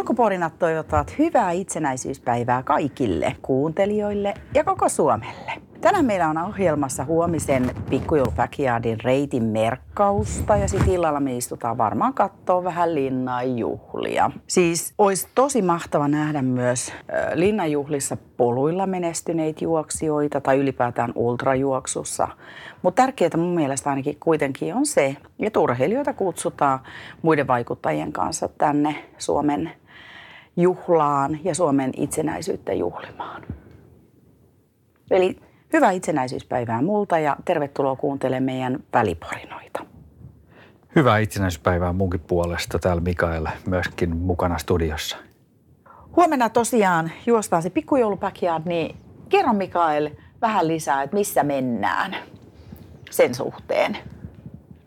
Polkuporinat toivottavat hyvää itsenäisyyspäivää kaikille kuuntelijoille ja koko Suomelle. Tänään meillä on ohjelmassa huomisen pikkujoulupäkiaadin reitin merkkausta ja sitten illalla me istutaan varmaan katsoa vähän linnanjuhlia. Siis olisi tosi mahtava nähdä myös linnanjuhlissa poluilla menestyneitä juoksijoita tai ylipäätään ultrajuoksussa. Mutta tärkeää mun mielestä ainakin kuitenkin on se, että urheilijoita kutsutaan muiden vaikuttajien kanssa tänne Suomen juhlaan ja Suomen itsenäisyyttä juhlimaan. Eli hyvää itsenäisyyspäivää multa ja tervetuloa kuuntelemaan meidän väliporinoita. Hyvää itsenäisyyspäivää munkin puolesta täällä Mikael myöskin mukana studiossa. Huomenna tosiaan juostaan se pikkujoulupäkiä, niin kerro Mikael vähän lisää, että missä mennään sen suhteen.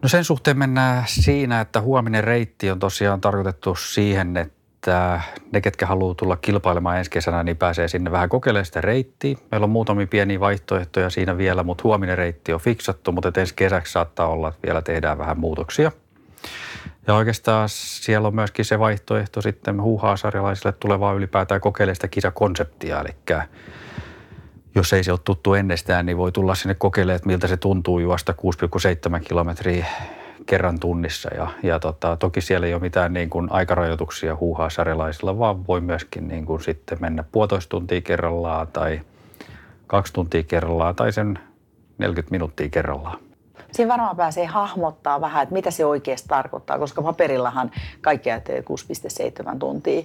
No sen suhteen mennään siinä, että huominen reitti on tosiaan tarkoitettu siihen, että että ne, ketkä haluaa tulla kilpailemaan ensi kesänä, niin pääsee sinne vähän kokeilemaan sitä reittiä. Meillä on muutamia pieniä vaihtoehtoja siinä vielä, mutta huominen reitti on fiksattu, mutta ensi kesäksi saattaa olla, että vielä tehdään vähän muutoksia. Ja oikeastaan siellä on myöskin se vaihtoehto sitten huuhaa-sarjalaisille tulevaa ylipäätään kokeilemaan sitä kisakonseptia, eli jos ei se ole tuttu ennestään, niin voi tulla sinne kokeilemaan, että miltä se tuntuu juosta 6,7 kilometriä kerran tunnissa. Ja, ja tota, toki siellä ei ole mitään niin kuin aikarajoituksia huuhaa sarjalaisilla, vaan voi myöskin niin kuin sitten mennä puolitoista tuntia kerrallaan tai kaksi tuntia kerrallaan tai sen 40 minuuttia kerrallaan. Siinä varmaan pääsee hahmottaa vähän, että mitä se oikeasti tarkoittaa, koska paperillahan kaikki ajattelee 6,7 tuntia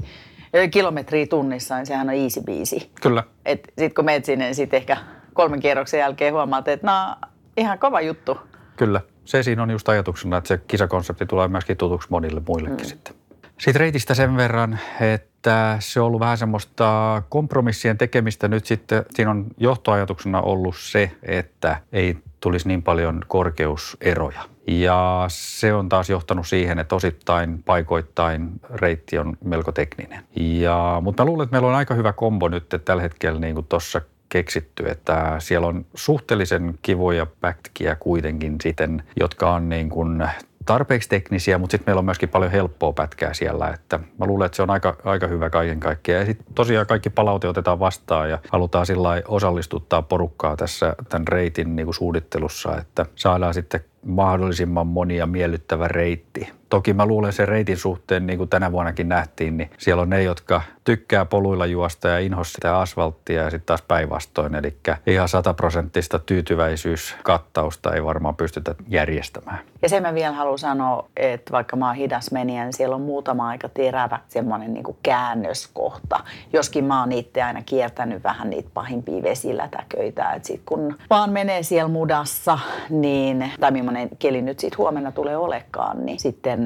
kilometriä tunnissa, niin sehän on easy biisi. Kyllä. Sitten kun menet sinne, niin sitten ehkä kolmen kierroksen jälkeen huomaat, että no ihan kova juttu. Kyllä se siinä on just ajatuksena, että se kisakonsepti tulee myöskin tutuksi monille muillekin mm. sitten. Sitten reitistä sen verran, että se on ollut vähän semmoista kompromissien tekemistä nyt sitten. Siinä on johtoajatuksena ollut se, että ei tulisi niin paljon korkeuseroja. Ja se on taas johtanut siihen, että osittain paikoittain reitti on melko tekninen. Ja, mutta mä luulen, että meillä on aika hyvä kombo nyt että tällä hetkellä niin tuossa keksitty, että siellä on suhteellisen kivoja pätkiä kuitenkin sitten, jotka on niin kuin tarpeeksi teknisiä, mutta sitten meillä on myöskin paljon helppoa pätkää siellä, että mä luulen, että se on aika, aika hyvä kaiken kaikkiaan. Ja sitten tosiaan kaikki palaute otetaan vastaan ja halutaan sillä osallistuttaa porukkaa tässä tämän reitin niin kuin suunnittelussa, että saadaan sitten mahdollisimman monia miellyttävä reitti. Toki mä luulen sen reitin suhteen, niin kuin tänä vuonnakin nähtiin, niin siellä on ne, jotka tykkää poluilla juosta ja inhossa sitä asfalttia ja sitten taas päinvastoin. Eli ihan sataprosenttista tyytyväisyyskattausta ei varmaan pystytä järjestämään. Ja sen mä vielä haluan sanoa, että vaikka mä oon hidas meniä, niin siellä on muutama aika terävä semmoinen niin käännöskohta. Joskin mä oon itse aina kiertänyt vähän niitä pahimpia vesilätäköitä. Että sit kun vaan menee siellä mudassa, niin, tai millainen keli nyt sitten huomenna tulee olekaan, niin sitten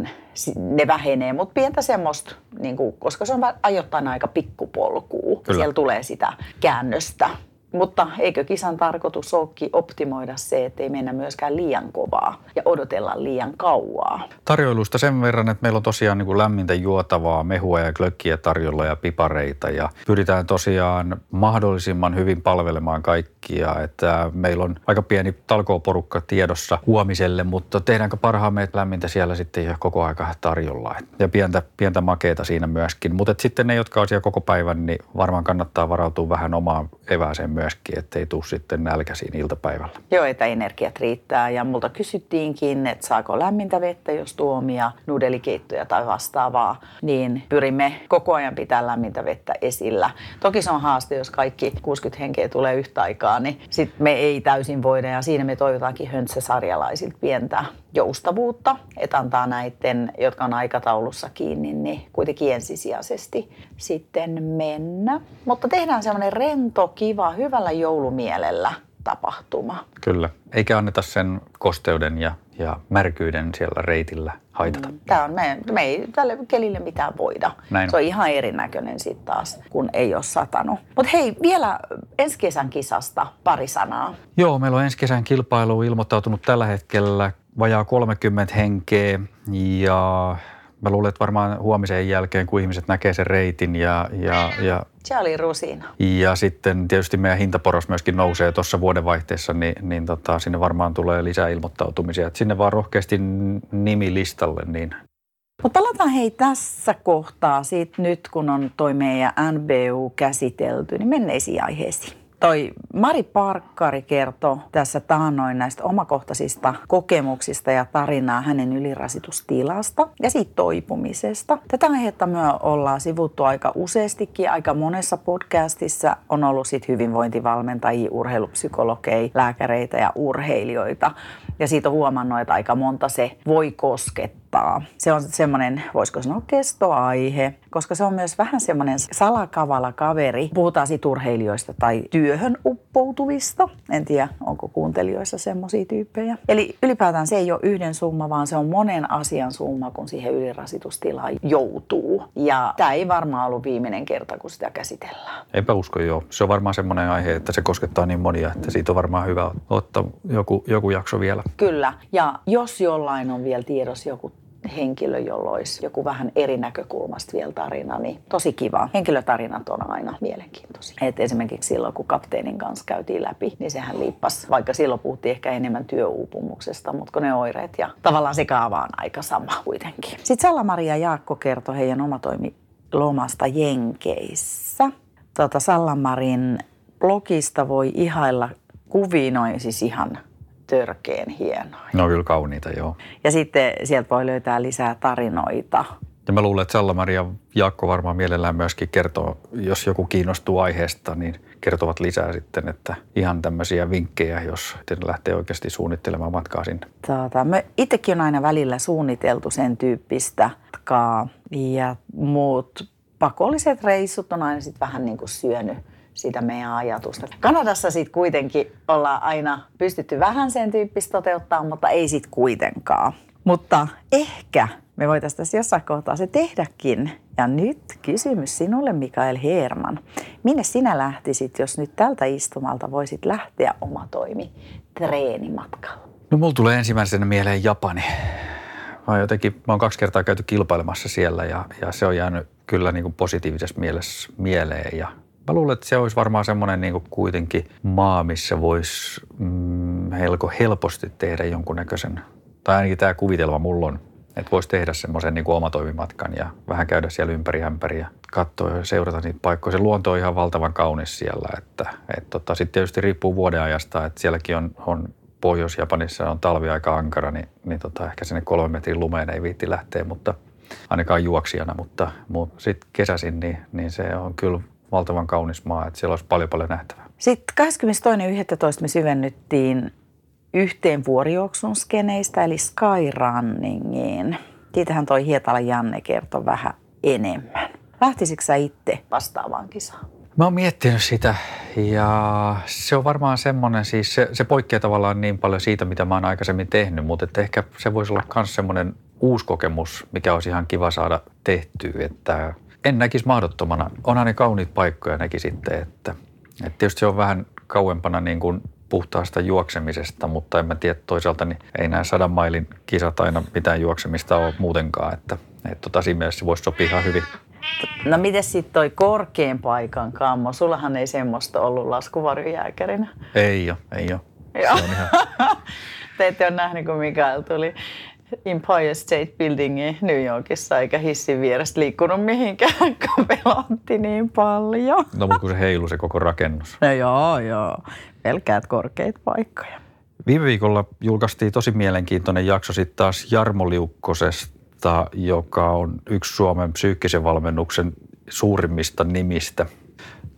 ne vähenee. Mutta pientä semmoista, niin kuin, koska se on ajoittain aika pikkupolkuu. Kyllä. Siellä tulee sitä käännöstä mutta eikö kisan tarkoitus olekin optimoida se, että ei mennä myöskään liian kovaa ja odotella liian kauaa? Tarjoilusta sen verran, että meillä on tosiaan niin kuin lämmintä juotavaa, mehua ja glökkiä tarjolla ja pipareita ja pyritään tosiaan mahdollisimman hyvin palvelemaan kaikkia. Että meillä on aika pieni talkooporukka tiedossa huomiselle, mutta tehdäänkö parhaamme, että lämmintä siellä sitten jo koko aika tarjolla. Ja pientä, pientä makeeta siinä myöskin. Mutta sitten ne, jotka on siellä koko päivän, niin varmaan kannattaa varautua vähän omaan evääseen myöskin myöskin, ettei tule sitten nälkäisiin iltapäivällä. Joo, että energiat riittää ja multa kysyttiinkin, että saako lämmintä vettä, jos tuomia nudelikeittoja tai vastaavaa, niin pyrimme koko ajan pitää lämmintä vettä esillä. Toki se on haaste, jos kaikki 60 henkeä tulee yhtä aikaa, niin sitten me ei täysin voida ja siinä me toivotaankin höntsäsarjalaisilta pientä joustavuutta, että antaa näiden, jotka on aikataulussa kiinni, niin kuitenkin ensisijaisesti sitten mennä. Mutta tehdään semmoinen rento, kiva, hyvällä joulumielellä tapahtuma. Kyllä. Eikä anneta sen kosteuden ja, ja märkyyden siellä reitillä haitata. Mm. Tämä on, me, me ei tälle kelille mitään voida. Näin on. Se on ihan erinäköinen sitten taas, kun ei ole satanut. Mutta hei, vielä ensi kesän kisasta pari sanaa. Joo, meillä on ensi kesän kilpailu ilmoittautunut tällä hetkellä vajaa 30 henkeä ja mä luulen, että varmaan huomisen jälkeen, kun ihmiset näkee sen reitin ja, ja, ja Se oli rusina. ja sitten tietysti meidän hintaporos myöskin nousee tuossa vuodenvaihteessa, niin, niin tota, sinne varmaan tulee lisää ilmoittautumisia. Et sinne vaan rohkeasti nimi listalle, niin Mutta palataan hei tässä kohtaa siitä nyt, kun on toi meidän NBU käsitelty, niin menneisiin aiheisiin. Toi Mari Parkkari kertoi tässä taannoin näistä omakohtaisista kokemuksista ja tarinaa hänen ylirasitustilasta ja siitä toipumisesta. Tätä aihetta me ollaan sivuttu aika useastikin. Aika monessa podcastissa on ollut sit hyvinvointivalmentajia, urheilupsykologeja, lääkäreitä ja urheilijoita. Ja siitä on huomannut, että aika monta se voi koskettaa. Se on semmoinen, voisiko sanoa, kestoaihe, koska se on myös vähän semmoinen salakavala kaveri. Puhutaan siitä urheilijoista tai työhön uppoutuvista. En tiedä, onko kuuntelijoissa semmoisia tyyppejä. Eli ylipäätään se ei ole yhden summa, vaan se on monen asian summa, kun siihen ylirasitustilaan joutuu. Ja tämä ei varmaan ollut viimeinen kerta, kun sitä käsitellään. eipä usko joo. Se on varmaan semmoinen aihe, että se koskettaa niin monia, että siitä on varmaan hyvä ottaa joku, joku jakso vielä. Kyllä. Ja jos jollain on vielä tiedossa joku henkilö, jolla olisi joku vähän eri näkökulmasta vielä tarina, niin tosi kiva. Henkilötarinat on aina mielenkiintoisia. Et esimerkiksi silloin, kun kapteenin kanssa käytiin läpi, niin sehän liippas, vaikka silloin puhuttiin ehkä enemmän työuupumuksesta, mutta kun ne oireet ja tavallaan se kaava on aika sama kuitenkin. Sitten Salla-Maria Jaakko kertoi heidän omatoimilomasta Jenkeissä. Tota, Salla-Marin blogista voi ihailla kuvia noin siis ihan törkeen hienoja. Ne on kyllä kauniita, joo. Ja sitten sieltä voi löytää lisää tarinoita. Ja mä luulen, että Salla-Maria Jaakko varmaan mielellään myöskin kertoo, jos joku kiinnostuu aiheesta, niin kertovat lisää sitten, että ihan tämmöisiä vinkkejä, jos lähtee oikeasti suunnittelemaan matkaa sinne. Tota, me itsekin on aina välillä suunniteltu sen tyyppistä matkaa ja muut pakolliset reissut on aina sitten vähän niin kuin syönyt sitä meidän ajatusta. Kanadassa sitten kuitenkin ollaan aina pystytty vähän sen tyyppistä toteuttaa, mutta ei sitten kuitenkaan. Mutta ehkä me voitaisiin tässä jossain kohtaa se tehdäkin. Ja nyt kysymys sinulle, Mikael Herman. Minne sinä lähtisit, jos nyt tältä istumalta voisit lähteä oma toimi treenimatkalla? No mulla tulee ensimmäisenä mieleen Japani. Mä, oon jotenkin, mä oon kaksi kertaa käyty kilpailemassa siellä ja, ja se on jäänyt kyllä niin kuin positiivisessa mielessä mieleen. Ja mä luulen, että se olisi varmaan semmoinen niin kuitenkin maa, missä voisi mm, helko helposti tehdä jonkunnäköisen, tai ainakin tämä kuvitelma mulla on, että voisi tehdä semmoisen niin omatoimimatkan ja vähän käydä siellä ympäri ämpäri ja katsoa ja seurata niitä paikkoja. Se luonto on ihan valtavan kaunis siellä, että et tota, sitten tietysti riippuu vuodenajasta, että sielläkin on, on Pohjois-Japanissa on talvi aika ankara, niin, niin tota, ehkä sinne kolme metrin lumeen ei viitti lähteä, mutta ainakaan juoksijana, mutta, mutta sitten kesäisin, niin, niin se on kyllä valtavan kaunis maa, että siellä olisi paljon paljon nähtävää. Sitten 22.11. me syvennyttiin yhteen vuorijuoksun skeneistä, eli skyrunningiin. Siitähän toi Hietala Janne kertoi vähän enemmän. Lähtisitkö sä itse vastaavaan kisaan? Mä oon miettinyt sitä ja se on varmaan semmoinen, siis se, se poikkeaa tavallaan niin paljon siitä, mitä mä oon aikaisemmin tehnyt, mutta että ehkä se voisi olla myös semmoinen uusi kokemus, mikä olisi ihan kiva saada tehtyä, että en näkisi mahdottomana. Onhan ne kauniit paikkoja näki sitten, että, että tietysti se on vähän kauempana niin kuin puhtaasta juoksemisesta, mutta en mä tiedä toisaalta, niin ei nämä sadan mailin kisat aina mitään juoksemista ole muutenkaan, että, että tota, siinä mielessä se voisi sopia ihan hyvin. No miten sitten toi korkean paikan kammo? Sullahan ei semmoista ollut laskuvarjojääkärinä. Ei ole, ei ole. Joo. Se on ihan, Te ette ole nähnyt, kun Mikael tuli Empire State Buildingiin New Yorkissa, eikä hissin vierestä liikkunut mihinkään, kun pelotti niin paljon. no mutta kun se heilu se koko rakennus. No joo, joo. Pelkäät korkeita paikkoja. Viime viikolla julkaistiin tosi mielenkiintoinen jakso sitten taas Jarmo Liukkosesta, joka on yksi Suomen psyykkisen valmennuksen suurimmista nimistä.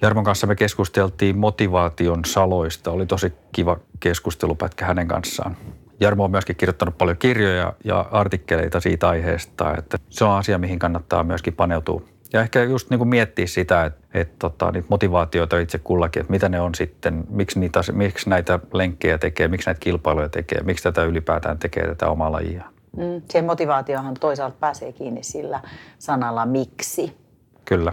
Jarmon kanssa me keskusteltiin motivaation saloista. Oli tosi kiva keskustelupätkä hänen kanssaan. Jarmo on myöskin kirjoittanut paljon kirjoja ja artikkeleita siitä aiheesta, että se on asia, mihin kannattaa myöskin paneutua Ja ehkä just niin kuin miettiä sitä, että, että tota, niitä motivaatioita itse kullakin, että mitä ne on sitten, miksi, niitä, miksi näitä lenkkejä tekee, miksi näitä kilpailuja tekee, miksi tätä ylipäätään tekee tätä omaa lajia. Mm, siihen motivaatiohan toisaalta pääsee kiinni sillä sanalla miksi, Kyllä.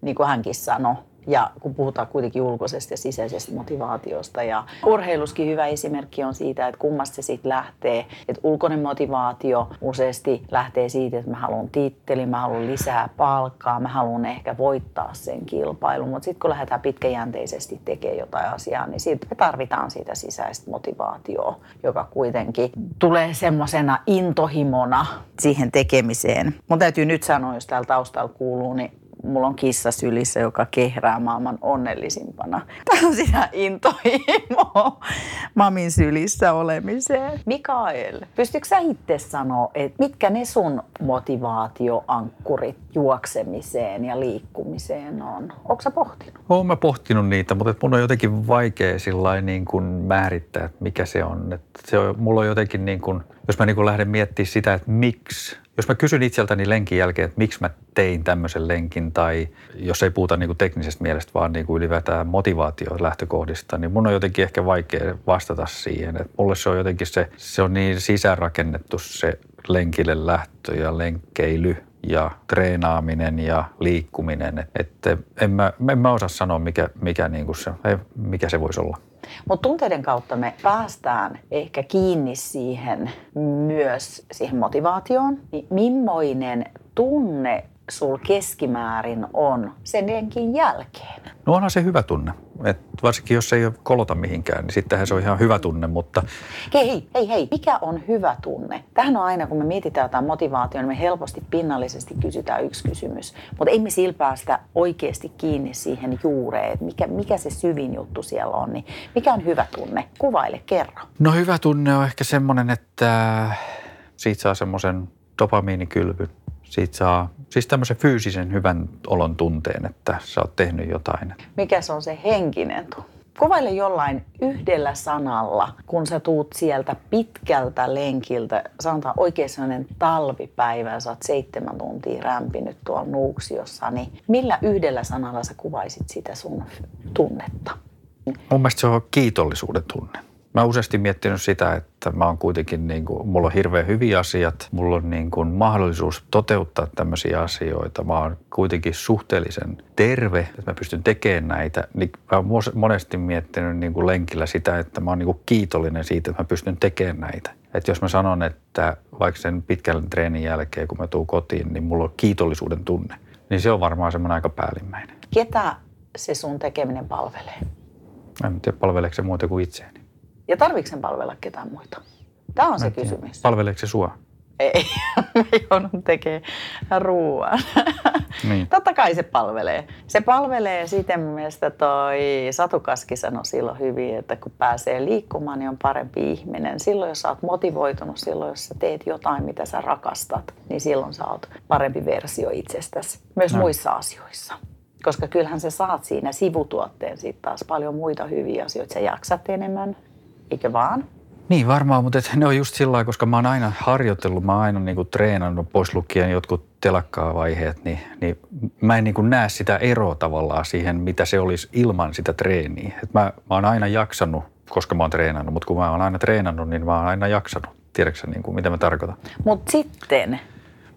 niin kuin hänkin sanoi. Ja kun puhutaan kuitenkin ulkoisesta ja sisäisestä motivaatiosta ja urheiluskin hyvä esimerkki on siitä, että kummasta se sitten lähtee. Että ulkoinen motivaatio useasti lähtee siitä, että mä haluan tittelin, mä haluan lisää palkkaa, mä haluan ehkä voittaa sen kilpailun. Mutta sitten kun lähdetään pitkäjänteisesti tekemään jotain asiaa, niin siitä me tarvitaan sitä sisäistä motivaatioa, joka kuitenkin tulee semmoisena intohimona siihen tekemiseen. Mun täytyy nyt sanoa, jos täällä taustalla kuuluu, niin mulla on kissa sylissä, joka kehrää maailman onnellisimpana. Tämä on sitä intohimoa mamin sylissä olemiseen. Mikael, pystytkö sä itse sanoa, että mitkä ne sun motivaatioankkurit juoksemiseen ja liikkumiseen on? Onko sä pohtinut? Olen mä pohtinut niitä, mutta mun on jotenkin vaikea sillä niin kuin määrittää, että mikä se on. Että se on. Mulla on jotenkin niin kuin, jos mä niin kuin lähden miettimään sitä, että miksi jos mä kysyn itseltäni lenkin jälkeen, että miksi mä tein tämmöisen lenkin, tai jos ei puhuta niin kuin teknisestä mielestä, vaan niin kuin ylipäätään motivaatio lähtökohdista, niin mun on jotenkin ehkä vaikea vastata siihen. Että mulle se on jotenkin se, se on niin sisäänrakennettu se lenkille lähtö ja lenkkeily ja treenaaminen ja liikkuminen. Että en mä, en mä osaa sanoa, mikä, mikä, niin kuin se, mikä se voisi olla. Mutta tunteiden kautta me päästään ehkä kiinni siihen myös siihen motivaatioon. Niin millainen tunne sul keskimäärin on sen lenkin jälkeen? No onhan se hyvä tunne. Et varsinkin jos ei ole kolota mihinkään, niin sittenhän se on ihan hyvä tunne, mutta... Hei, hei, hei, mikä on hyvä tunne? Tähän on aina, kun me mietitään jotain motivaatiota, niin me helposti pinnallisesti kysytään yksi kysymys. Mutta ei me sillä päästä oikeasti kiinni siihen juureen, että mikä, mikä se syvin juttu siellä on. Niin mikä on hyvä tunne? Kuvaile, kerro. No hyvä tunne on ehkä semmoinen, että siitä saa semmoisen dopamiinikylvyn siitä saa siis tämmöisen fyysisen hyvän olon tunteen, että sä oot tehnyt jotain. Mikä se on se henkinen tunne? Kuvaile jollain yhdellä sanalla, kun sä tuut sieltä pitkältä lenkiltä, sanotaan oikein sellainen talvipäivä ja sä oot seitsemän tuntia rämpinyt tuolla Nuuksiossa, niin millä yhdellä sanalla sä kuvaisit sitä sun tunnetta? Mun mielestä se on kiitollisuuden tunne. Mä oon useasti miettinyt sitä, että mä oon kuitenkin, niin kuin, mulla on hirveän hyviä asiat, mulla on niin kuin mahdollisuus toteuttaa tämmöisiä asioita. Mä oon kuitenkin suhteellisen terve, että mä pystyn tekemään näitä. Niin mä oon monesti miettinyt niin kuin lenkillä sitä, että mä oon niin kuin kiitollinen siitä, että mä pystyn tekemään näitä. Että jos mä sanon, että vaikka sen pitkän treenin jälkeen, kun mä tuun kotiin, niin mulla on kiitollisuuden tunne, niin se on varmaan semmoinen aika päällimmäinen. Ketä se sun tekeminen palvelee? En tiedä, palveleeko se muuta kuin itseäni. Ja tarvitsen sen palvella ketään muita? Tämä on se kysymys. Palveleeko se sua? Ei, me joudun tekemään ruoan. Niin. Totta kai se palvelee. Se palvelee siten mun mielestä toi Satu Kaski sanoi silloin hyvin, että kun pääsee liikkumaan, niin on parempi ihminen. Silloin, jos sä oot motivoitunut, silloin, jos sä teet jotain, mitä sä rakastat, niin silloin sä oot parempi versio itsestäsi. Myös no. muissa asioissa. Koska kyllähän sä saat siinä sivutuotteen sitten taas paljon muita hyviä asioita. Sä jaksat enemmän, eikö vaan? Niin varmaan, mutta ne on just sillä koska mä oon aina harjoitellut, mä oon aina niin kuin treenannut pois lukien jotkut telakkaa-vaiheet, niin, niin mä en niin kuin näe sitä eroa tavallaan siihen, mitä se olisi ilman sitä treeniä. Et mä, mä oon aina jaksanut, koska mä oon treenannut, mutta kun mä oon aina treenannut, niin mä oon aina jaksanut. Tiedätkö niin kuin, mitä mä tarkoitan? Mutta sitten,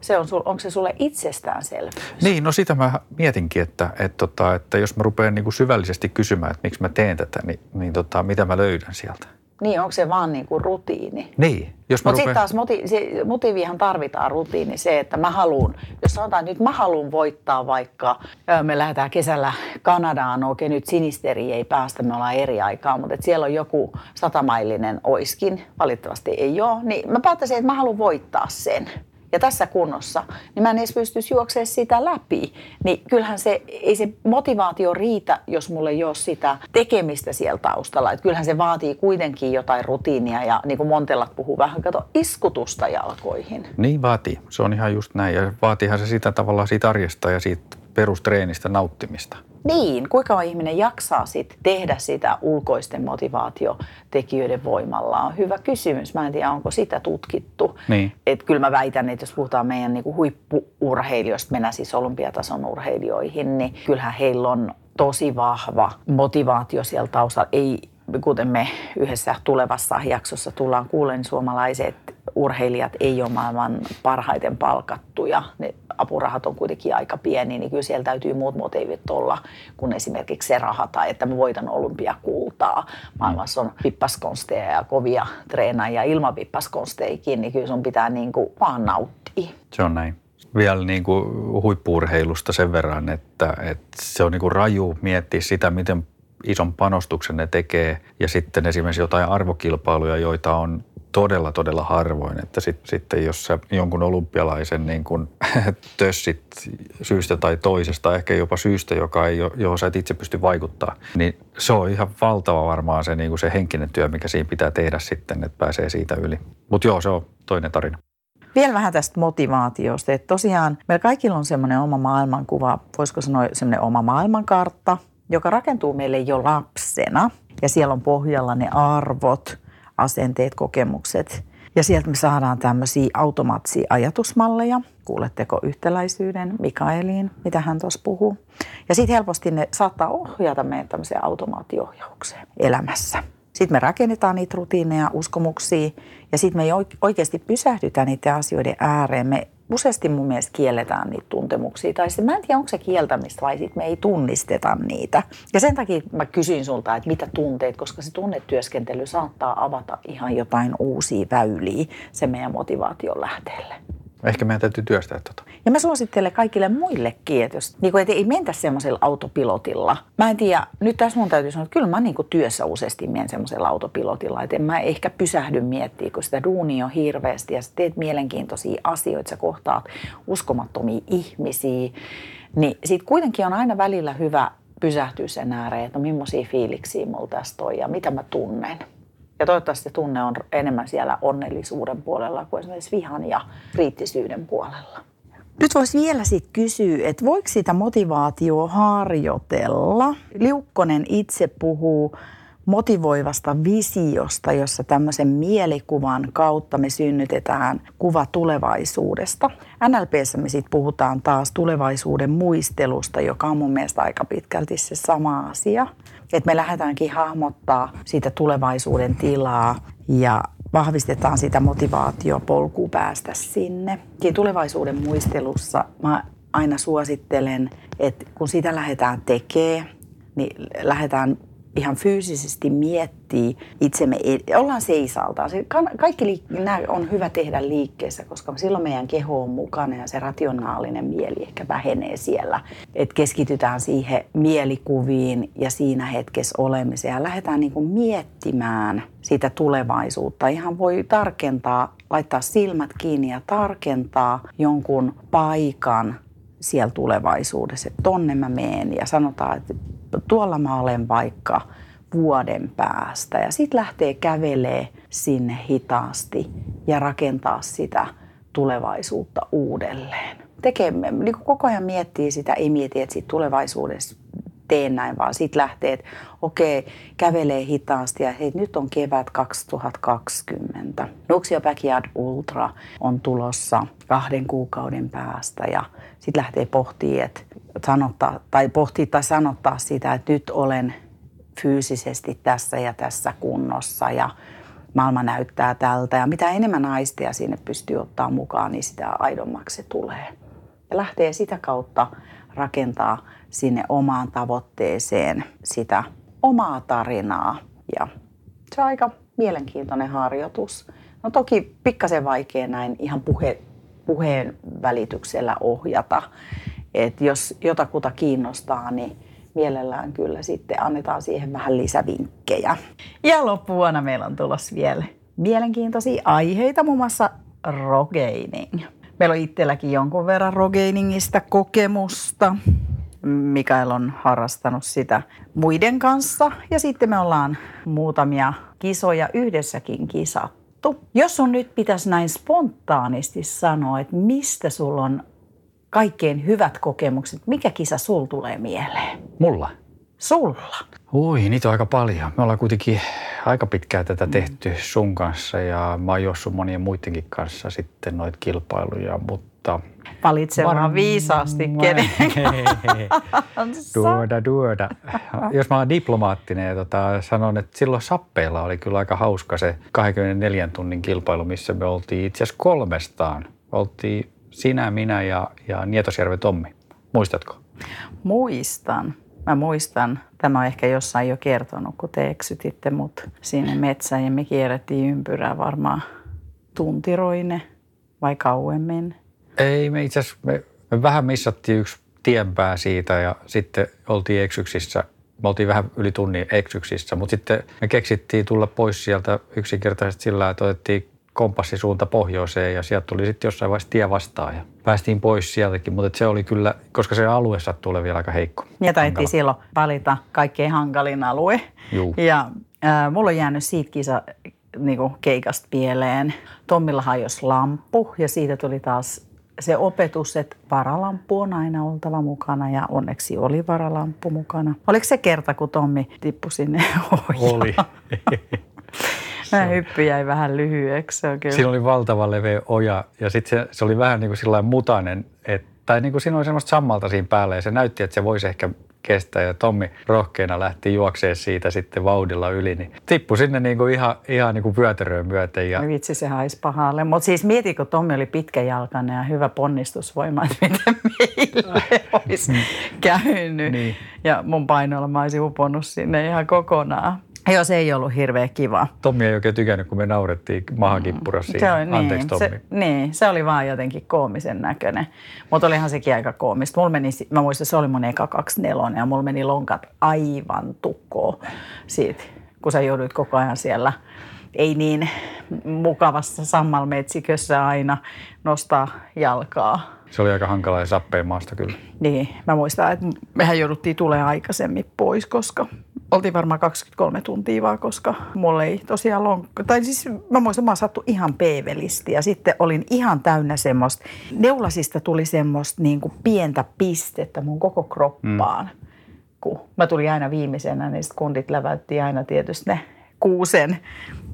se on, onko se sulle itsestäänselvyys? Niin, no sitä mä mietinkin, että, että, tota, että jos mä rupean niin kuin syvällisesti kysymään, että miksi mä teen tätä, niin, niin tota, mitä mä löydän sieltä? Niin, onko se vaan niin kuin rutiini? Niin. Mutta rupean... sitten taas moti, se, motiivihan tarvitaan rutiini, se, että mä haluan, jos sanotaan nyt mä haluan voittaa vaikka, me lähdetään kesällä Kanadaan, okei nyt sinisteri ei päästä, me ollaan eri aikaa, mutta että siellä on joku satamaillinen oiskin, valitettavasti ei ole, niin mä päättäisin, että mä haluan voittaa sen ja tässä kunnossa, niin mä en edes pystyisi juoksemaan sitä läpi. Niin kyllähän se, ei se motivaatio riitä, jos mulle ei ole sitä tekemistä siellä taustalla. Että kyllähän se vaatii kuitenkin jotain rutiinia ja niin kuin Montellat puhuu vähän, kato, iskutusta jalkoihin. Niin vaatii, se on ihan just näin. Ja vaatiihan se sitä tavallaan siitä arjesta ja siitä perustreenistä nauttimista. Niin, kuinka ihminen jaksaa sit tehdä sitä ulkoisten motivaatiotekijöiden voimalla on hyvä kysymys. Mä en tiedä, onko sitä tutkittu. Niin. Et kyllä mä väitän, että jos puhutaan meidän niinku huippuurheilijoista, mennään siis olympiatason urheilijoihin, niin kyllähän heillä on tosi vahva motivaatio siellä taustalla. Ei, kuten me yhdessä tulevassa jaksossa tullaan kuulemaan, niin suomalaiset urheilijat ei ole maailman parhaiten palkattuja. Ne apurahat on kuitenkin aika pieni, niin kyllä siellä täytyy muut motiivit olla kuin esimerkiksi se raha tai että mä voitan olympiakultaa. Maailmassa on pippaskonsteja ja kovia treenaajia ilman pippaskonsteikin, niin kyllä sun pitää niin kuin vaan nauttia. Se on näin vielä niin kuin huippuurheilusta sen verran, että, että se on niin kuin raju miettiä sitä, miten ison panostuksen ne tekee. Ja sitten esimerkiksi jotain arvokilpailuja, joita on todella, todella harvoin. Että sit, sitten jos sä jonkun olympialaisen niin kun tössit syystä tai toisesta, ehkä jopa syystä, joka ei, johon sä et itse pysty vaikuttaa, niin se on ihan valtava varmaan se, niin se henkinen työ, mikä siinä pitää tehdä sitten, että pääsee siitä yli. Mutta joo, se on toinen tarina. Vielä vähän tästä motivaatiosta, että tosiaan meillä kaikilla on semmoinen oma maailmankuva, voisiko sanoa semmoinen oma maailmankartta, joka rakentuu meille jo lapsena. Ja siellä on pohjalla ne arvot, asenteet, kokemukset. Ja sieltä me saadaan tämmöisiä automaattisia ajatusmalleja. Kuuletteko yhtäläisyyden Mikaeliin, mitä hän tuossa puhuu? Ja sitten helposti ne saattaa ohjata meidän tämmöiseen automaattiohjaukseen elämässä. Sitten me rakennetaan niitä rutiineja, uskomuksia ja sitten me oikeasti pysähdytään niiden asioiden ääreen. Me useasti mun mielestä kielletään niitä tuntemuksia. Tai sitten mä en tiedä, onko se kieltämistä vai sitten me ei tunnisteta niitä. Ja sen takia mä kysyin sulta, että mitä tunteet, koska se tunnetyöskentely saattaa avata ihan jotain uusia väyliä se meidän motivaation lähteelle. Ehkä meidän täytyy työstää tota. Ja mä suosittelen kaikille muillekin, että, jos, niin kuin, että ei mentä semmoisella autopilotilla. Mä en tiedä, nyt tässä mun täytyy sanoa, että kyllä mä niin kuin työssä useasti menen semmoisella autopilotilla. Että en mä ehkä pysähdy miettiä, kun sitä duunia on hirveästi ja sä teet mielenkiintoisia asioita, sä kohtaat uskomattomia ihmisiä. Niin sit kuitenkin on aina välillä hyvä pysähtyä sen ääreen, että no millaisia fiiliksiä mulla tästä on ja mitä mä tunnen. Ja toivottavasti tunne on enemmän siellä onnellisuuden puolella kuin esimerkiksi vihan ja kriittisyyden puolella. Nyt voisi vielä sitten kysyä, että voiko sitä motivaatioa harjoitella? Liukkonen itse puhuu motivoivasta visiosta, jossa tämmöisen mielikuvan kautta me synnytetään kuva tulevaisuudesta. NLPssä me sitten puhutaan taas tulevaisuuden muistelusta, joka on mun mielestä aika pitkälti se sama asia. Että me lähdetäänkin hahmottaa siitä tulevaisuuden tilaa ja vahvistetaan sitä motivaatiopolkua päästä sinne. Ja tulevaisuuden muistelussa mä aina suosittelen, että kun sitä lähdetään tekemään, niin lähdetään ihan fyysisesti miettii itsemme, ollaan seisaltaan. Se, kaikki nämä on hyvä tehdä liikkeessä, koska silloin meidän keho on mukana ja se rationaalinen mieli ehkä vähenee siellä. Et keskitytään siihen mielikuviin ja siinä hetkessä olemiseen ja lähdetään niin kuin miettimään sitä tulevaisuutta. Ihan voi tarkentaa, laittaa silmät kiinni ja tarkentaa jonkun paikan siellä tulevaisuudessa, että tonne mä meen ja sanotaan, että tuolla mä olen vaikka vuoden päästä. Ja sitten lähtee kävelee sinne hitaasti ja rakentaa sitä tulevaisuutta uudelleen. Tekee, niin koko ajan miettii sitä, ei mieti, että sit tulevaisuudessa teen näin, vaan sitten lähtee, että okei, kävelee hitaasti ja hei, nyt on kevät 2020. Nuxio Backyard Ultra on tulossa kahden kuukauden päästä ja sitten lähtee pohtimaan, että sanottaa, tai pohtii tai sanottaa sitä, että nyt olen fyysisesti tässä ja tässä kunnossa ja maailma näyttää tältä. Ja mitä enemmän aisteja sinne pystyy ottaa mukaan, niin sitä aidommaksi se tulee. Ja lähtee sitä kautta rakentaa sinne omaan tavoitteeseen sitä omaa tarinaa. Ja se on aika mielenkiintoinen harjoitus. No toki pikkasen vaikea näin ihan puhe, puheen välityksellä ohjata. Et jos jotakuta kiinnostaa, niin mielellään kyllä sitten annetaan siihen vähän lisävinkkejä. Ja loppuvuonna meillä on tulossa vielä mielenkiintoisia aiheita, muun muassa rogaining. Meillä on itselläkin jonkun verran rogainingista kokemusta. Mikael on harrastanut sitä muiden kanssa ja sitten me ollaan muutamia kisoja yhdessäkin kisattu. Jos on nyt pitäisi näin spontaanisti sanoa, että mistä sulla on kaikkein hyvät kokemukset. Mikä kisa sul tulee mieleen? Mulla? Sulla? Ui, niitä on aika paljon. Me ollaan kuitenkin aika pitkään tätä tehty sun kanssa ja mä oon juossut monien muidenkin kanssa sitten noita kilpailuja, mutta Valitse vaan viisaasti, kenen Duoda, duoda. Jos mä oon diplomaattinen ja tota, sanon, että silloin Sappeella oli kyllä aika hauska se 24 tunnin kilpailu, missä me oltiin itse asiassa kolmestaan. Oltiin sinä, minä ja, ja Nietosjärven Tommi. Muistatko? Muistan. Mä muistan, tämä on ehkä jossain jo kertonut, kun te eksytitte mut sinne metsään ja me kierrettiin ympyrää varmaan tuntiroine vai kauemmin. Ei, me itse asiassa, me, me vähän missattiin yksi tienpää siitä ja sitten oltiin eksyksissä. Me oltiin vähän yli tunnin eksyksissä, mutta sitten me keksittiin tulla pois sieltä yksinkertaisesti sillä, että otettiin kompassisuunta pohjoiseen ja sieltä tuli sitten jossain vaiheessa tie vastaan ja päästiin pois sieltäkin, mutta se oli kyllä, koska se alue sattui vielä aika heikko. Ja taidettiin silloin valita kaikkein hankalin alue. Juu. Ja äh, mulla on jäänyt siitä kisa niin kuin keikasta pieleen. Tommilla hajosi lamppu ja siitä tuli taas se opetus, että varalamppu on aina oltava mukana ja onneksi oli varalamppu mukana. Oliko se kerta, kun Tommi tippui sinne ohjaan? Oli. Mä hyppy jäi vähän lyhyeksi. Se on kyllä. Siinä oli valtava leveä oja ja sitten se, se, oli vähän niin kuin sillä mutainen, että, tai niin kuin siinä oli semmoista sammalta siinä päällä ja se näytti, että se voisi ehkä kestää ja Tommi rohkeana lähti juokseen siitä sitten vauhdilla yli, niin tippui sinne niin kuin ihan, ihan niin kuin vyötäröön myöten. Ja... Vitsi, se haisi pahalle. Mutta siis mieti, kun Tommi oli pitkäjalkainen ja hyvä ponnistusvoima, että miten meille olisi käynyt. Niin. Ja mun painoilla mä olisin uponnut sinne ihan kokonaan. Joo, se ei ollut hirveän kiva. Tommi ei oikein tykännyt, kun me naurettiin mahakippurassa Se siinä. oli, Anteeksi niin, Tommi. se, niin, se oli vaan jotenkin koomisen näköinen. Mutta olihan sekin aika koomista. Mulla meni, mä muistan, se oli mun eka 24 ja mulla meni lonkat aivan tukkoon siitä, kun sä jouduit koko ajan siellä ei niin mukavassa sammalmetsikössä aina nostaa jalkaa. Se oli aika hankala ja sappeen maasta kyllä. Niin, mä muistan, että mehän jouduttiin tulemaan aikaisemmin pois, koska oltiin varmaan 23 tuntia vaan, koska mulla ei tosiaan lonkka. Tai siis mä muistan, mä sattu ihan peevelisti ja sitten olin ihan täynnä semmoista, neulasista tuli semmoista niin kuin pientä pistettä mun koko kroppaan. Mm. Kun mä tulin aina viimeisenä, niin sitten kundit läväytti aina tietysti ne kuusen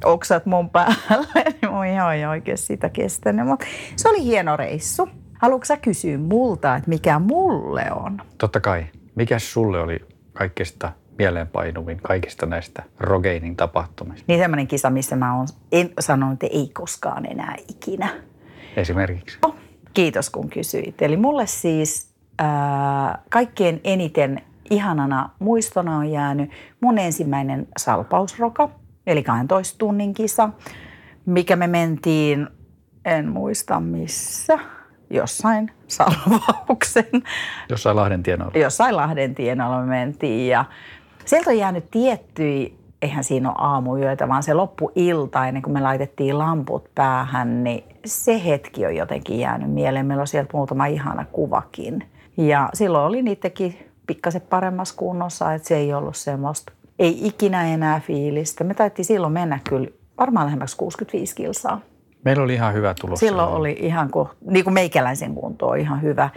oksat mun päälle, niin mun ihan ei oikein sitä kestänyt. Mutta se oli hieno reissu. Haluatko sä kysyä multa, että mikä mulle on? Totta kai. Mikäs sulle oli kaikista mieleenpainuvin kaikista näistä Rogeinin tapahtumista? Niin semmoinen kisa, missä mä oon en sanonut, että ei koskaan enää ikinä. Esimerkiksi. Oh, kiitos kun kysyit. Eli mulle siis ää, kaikkein eniten ihanana muistona on jäänyt mun ensimmäinen salpausroka, eli 12 tunnin kisa, mikä me mentiin, en muista missä, jossain salvauksen Jossain Lahden tienoilla. jossain Lahden tienoilla me mentiin ja sieltä on jäänyt tiettyjä, eihän siinä ole aamuyötä, vaan se loppuilta ennen kuin me laitettiin lamput päähän, niin se hetki on jotenkin jäänyt mieleen. Meillä on sieltä muutama ihana kuvakin. Ja silloin oli niitäkin pikkasen paremmassa kunnossa, että se ei ollut semmoista, ei ikinä enää fiilistä. Me taittiin silloin mennä kyllä varmaan lähemmäksi 65 kilsaa. Meillä oli ihan hyvä tulos. Silloin oli ihan, niin kuin meikäläisen kuntoon ihan hyvä,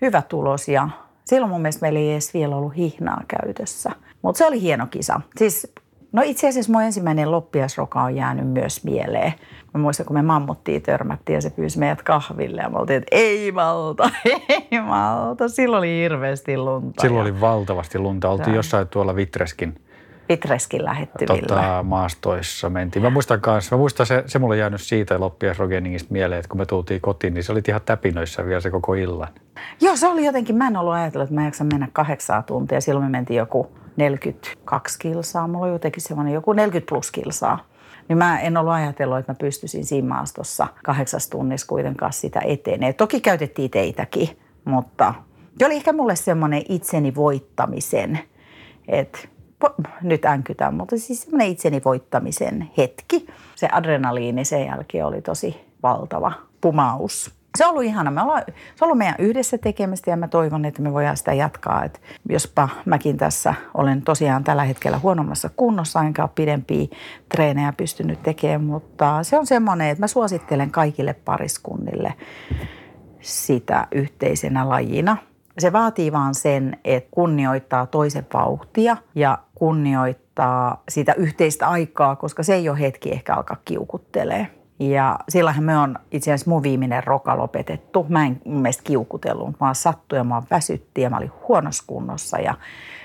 hyvä tulos ja silloin mun mielestä meillä ei edes vielä ollut hihnaa käytössä. Mutta se oli hieno kisa. Siis, no itse asiassa mun ensimmäinen loppiasroka on jäänyt myös mieleen. Mä muistan, kun me mammuttiin törmättiin ja se pyysi meidät kahville ja me oltiin, että ei malta, ei malta. Silloin oli hirveästi lunta. Silloin ja oli valtavasti lunta. Oltiin Joo. jossain tuolla Vitreskin Vitreskin lähettyvillä. tota, maastoissa mentiin. Mä muistan kanssa, mä muistan se, se mulle jäänyt siitä loppias Rogeningista mieleen, että kun me tultiin kotiin, niin se oli ihan täpinöissä vielä se koko illan. Joo, se oli jotenkin, mä en ollut ajatellut, että mä jaksan mennä kahdeksaa tuntia. Silloin me mentiin joku 42 kilsaa. Mulla oli jotenkin semmoinen joku 40 plus kilsaa. Niin mä en ollut ajatellut, että mä pystyisin siinä maastossa kahdeksassa tunnissa kuitenkaan sitä etenee. Toki käytettiin teitäkin, mutta se oli ehkä mulle semmoinen itseni voittamisen, että nyt änkytän, mutta siis semmoinen itseni voittamisen hetki. Se adrenaliini sen jälkeen oli tosi valtava pumaus. Se on ollut ihana. Me ollaan, se on ollut meidän yhdessä tekemistä ja mä toivon, että me voidaan sitä jatkaa. Et jospa mäkin tässä olen tosiaan tällä hetkellä huonommassa kunnossa, enkä ole pidempiä treenejä pystynyt tekemään, mutta se on semmoinen, että mä suosittelen kaikille pariskunnille sitä yhteisenä lajina. Se vaatii vaan sen, että kunnioittaa toisen vauhtia ja kunnioittaa sitä yhteistä aikaa, koska se ei ole hetki ehkä alkaa kiukuttelee. Ja sillähän me on itse asiassa mun viimeinen roka lopetettu. Mä en mun mielestä kiukutellut. Mä oon sattu ja mä oon väsytti ja mä olin huonossa kunnossa. Ja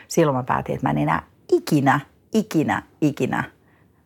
silloin mä päätin, että mä en enää ikinä, ikinä, ikinä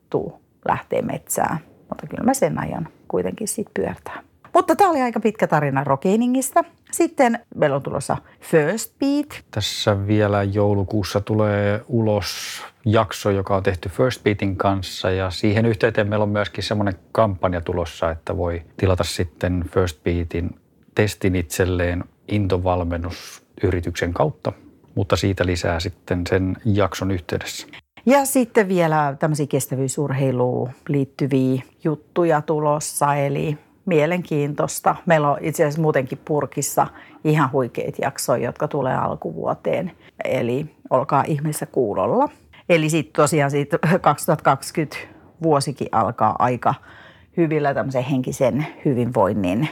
tuu lähteä metsään. Mutta kyllä mä sen ajan kuitenkin sit pyörtää. Mutta tämä oli aika pitkä tarina Rokeiningistä. Sitten meillä on tulossa First Beat. Tässä vielä joulukuussa tulee ulos jakso, joka on tehty First Beatin kanssa ja siihen yhteyteen meillä on myöskin semmoinen kampanja tulossa, että voi tilata sitten First Beatin testin itselleen intovalmennusyrityksen kautta, mutta siitä lisää sitten sen jakson yhteydessä. Ja sitten vielä tämmöisiä kestävyysurheiluun liittyviä juttuja tulossa, eli mielenkiintoista. Meillä on itse asiassa muutenkin purkissa ihan huikeita jaksoja, jotka tulee alkuvuoteen. Eli olkaa ihmeessä kuulolla. Eli sitten tosiaan siitä 2020 vuosikin alkaa aika hyvillä tämmöisen henkisen hyvinvoinnin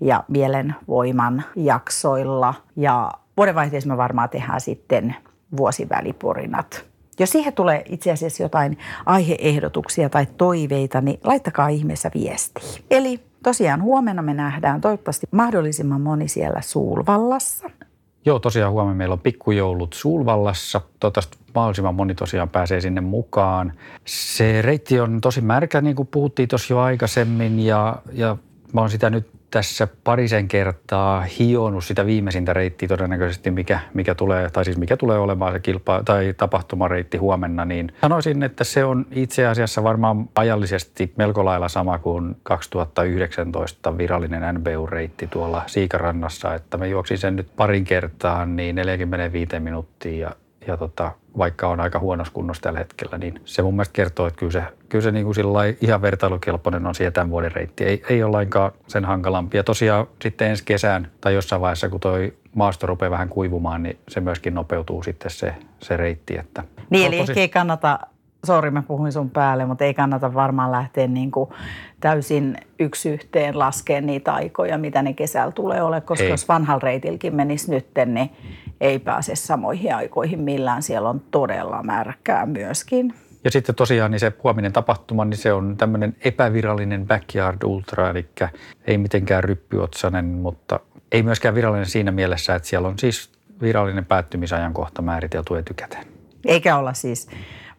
ja mielenvoiman jaksoilla. Ja vuodenvaihteessa me varmaan tehdään sitten vuosiväliporinat. Jos siihen tulee itse asiassa jotain aiheehdotuksia tai toiveita, niin laittakaa ihmeessä viestiä. Eli tosiaan huomenna me nähdään toivottavasti mahdollisimman moni siellä Suulvallassa. Joo, tosiaan huomenna meillä on pikkujoulut Suulvallassa. Toivottavasti mahdollisimman moni tosiaan pääsee sinne mukaan. Se reitti on tosi märkä, niin kuin puhuttiin tuossa jo aikaisemmin, ja, ja mä oon sitä nyt tässä parisen kertaa hionut sitä viimeisintä reittiä todennäköisesti, mikä, mikä tulee, tai siis mikä tulee olemaan se kilpa- tai tapahtumareitti huomenna, niin sanoisin, että se on itse asiassa varmaan ajallisesti melko lailla sama kuin 2019 virallinen NBU-reitti tuolla Siikarannassa, että mä juoksin sen nyt parin kertaan niin 45 minuuttia ja, ja tota, vaikka on aika huonossa kunnossa tällä hetkellä, niin se mun mielestä kertoo, että kyllä se, kyllä se niin kuin ihan vertailukelpoinen on siihen tämän vuoden reitti. Ei, ei ole lainkaan sen hankalampi. Ja tosiaan sitten ensi kesään tai jossain vaiheessa, kun toi maasto rupeaa vähän kuivumaan, niin se myöskin nopeutuu sitten se, se reitti. Että niin, eli tosi... ehkä ei kannata sori mä puhuin sun päälle, mutta ei kannata varmaan lähteä niin kuin täysin yksi yhteen laskeen niitä aikoja, mitä ne kesällä tulee ole, koska ei. jos vanhalla reitilläkin menisi nytten, niin ei pääse samoihin aikoihin millään. Siellä on todella märkää myöskin. Ja sitten tosiaan niin se huominen tapahtuma, niin se on tämmöinen epävirallinen backyard ultra, eli ei mitenkään ryppyotsainen, mutta ei myöskään virallinen siinä mielessä, että siellä on siis virallinen päättymisajankohta määritelty etukäteen. Eikä olla siis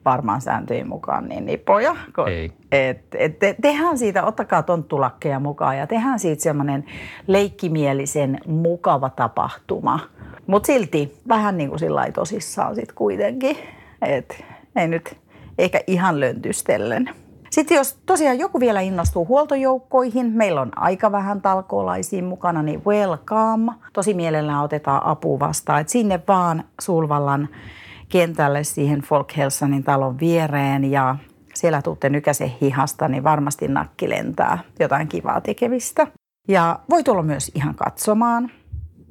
varmaan sääntöjen mukaan niin nipoja. Ei. Et, et, te, tehdään siitä, ottakaa tonttulakkeja mukaan ja tehdään siitä semmoinen leikkimielisen mukava tapahtuma. Mutta silti vähän niin kuin sillä tosissaan sitten kuitenkin. Et ei nyt ehkä ihan löntystellen. Sitten jos tosiaan joku vielä innostuu huoltojoukkoihin, meillä on aika vähän talkoolaisiin mukana, niin welcome. Tosi mielellään otetaan apu vastaan. Et sinne vaan Sulvallan kentälle siihen Folkhelsanin talon viereen ja siellä tuutte nykäisen hihasta, niin varmasti nakki lentää jotain kivaa tekemistä. Ja voi tulla myös ihan katsomaan,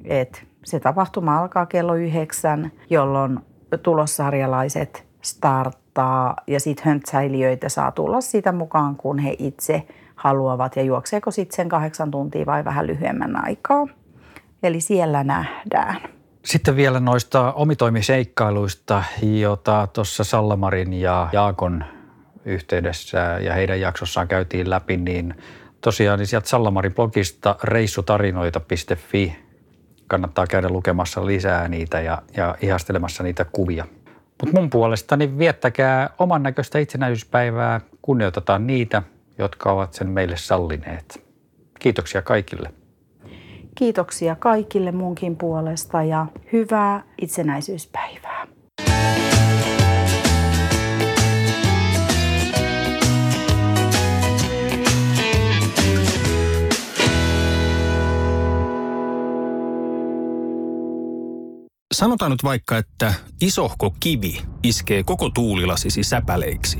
että se tapahtuma alkaa kello yhdeksän, jolloin tulossarjalaiset starttaa ja sitten höntsäilijöitä saa tulla siitä mukaan, kun he itse haluavat ja juokseeko sitten sen kahdeksan tuntia vai vähän lyhyemmän aikaa. Eli siellä nähdään. Sitten vielä noista omitoimiseikkailuista, joita tuossa Sallamarin ja Jaakon yhteydessä ja heidän jaksossaan käytiin läpi, niin tosiaan niin sieltä Sallamarin blogista reissutarinoita.fi kannattaa käydä lukemassa lisää niitä ja, ja ihastelemassa niitä kuvia. Mutta mun puolestani viettäkää oman näköistä itsenäisyyspäivää, kunnioitetaan niitä, jotka ovat sen meille sallineet. Kiitoksia kaikille. Kiitoksia kaikille munkin puolesta ja hyvää itsenäisyyspäivää. Sanotaan nyt vaikka, että isohko kivi iskee koko tuulilasisi säpäleiksi.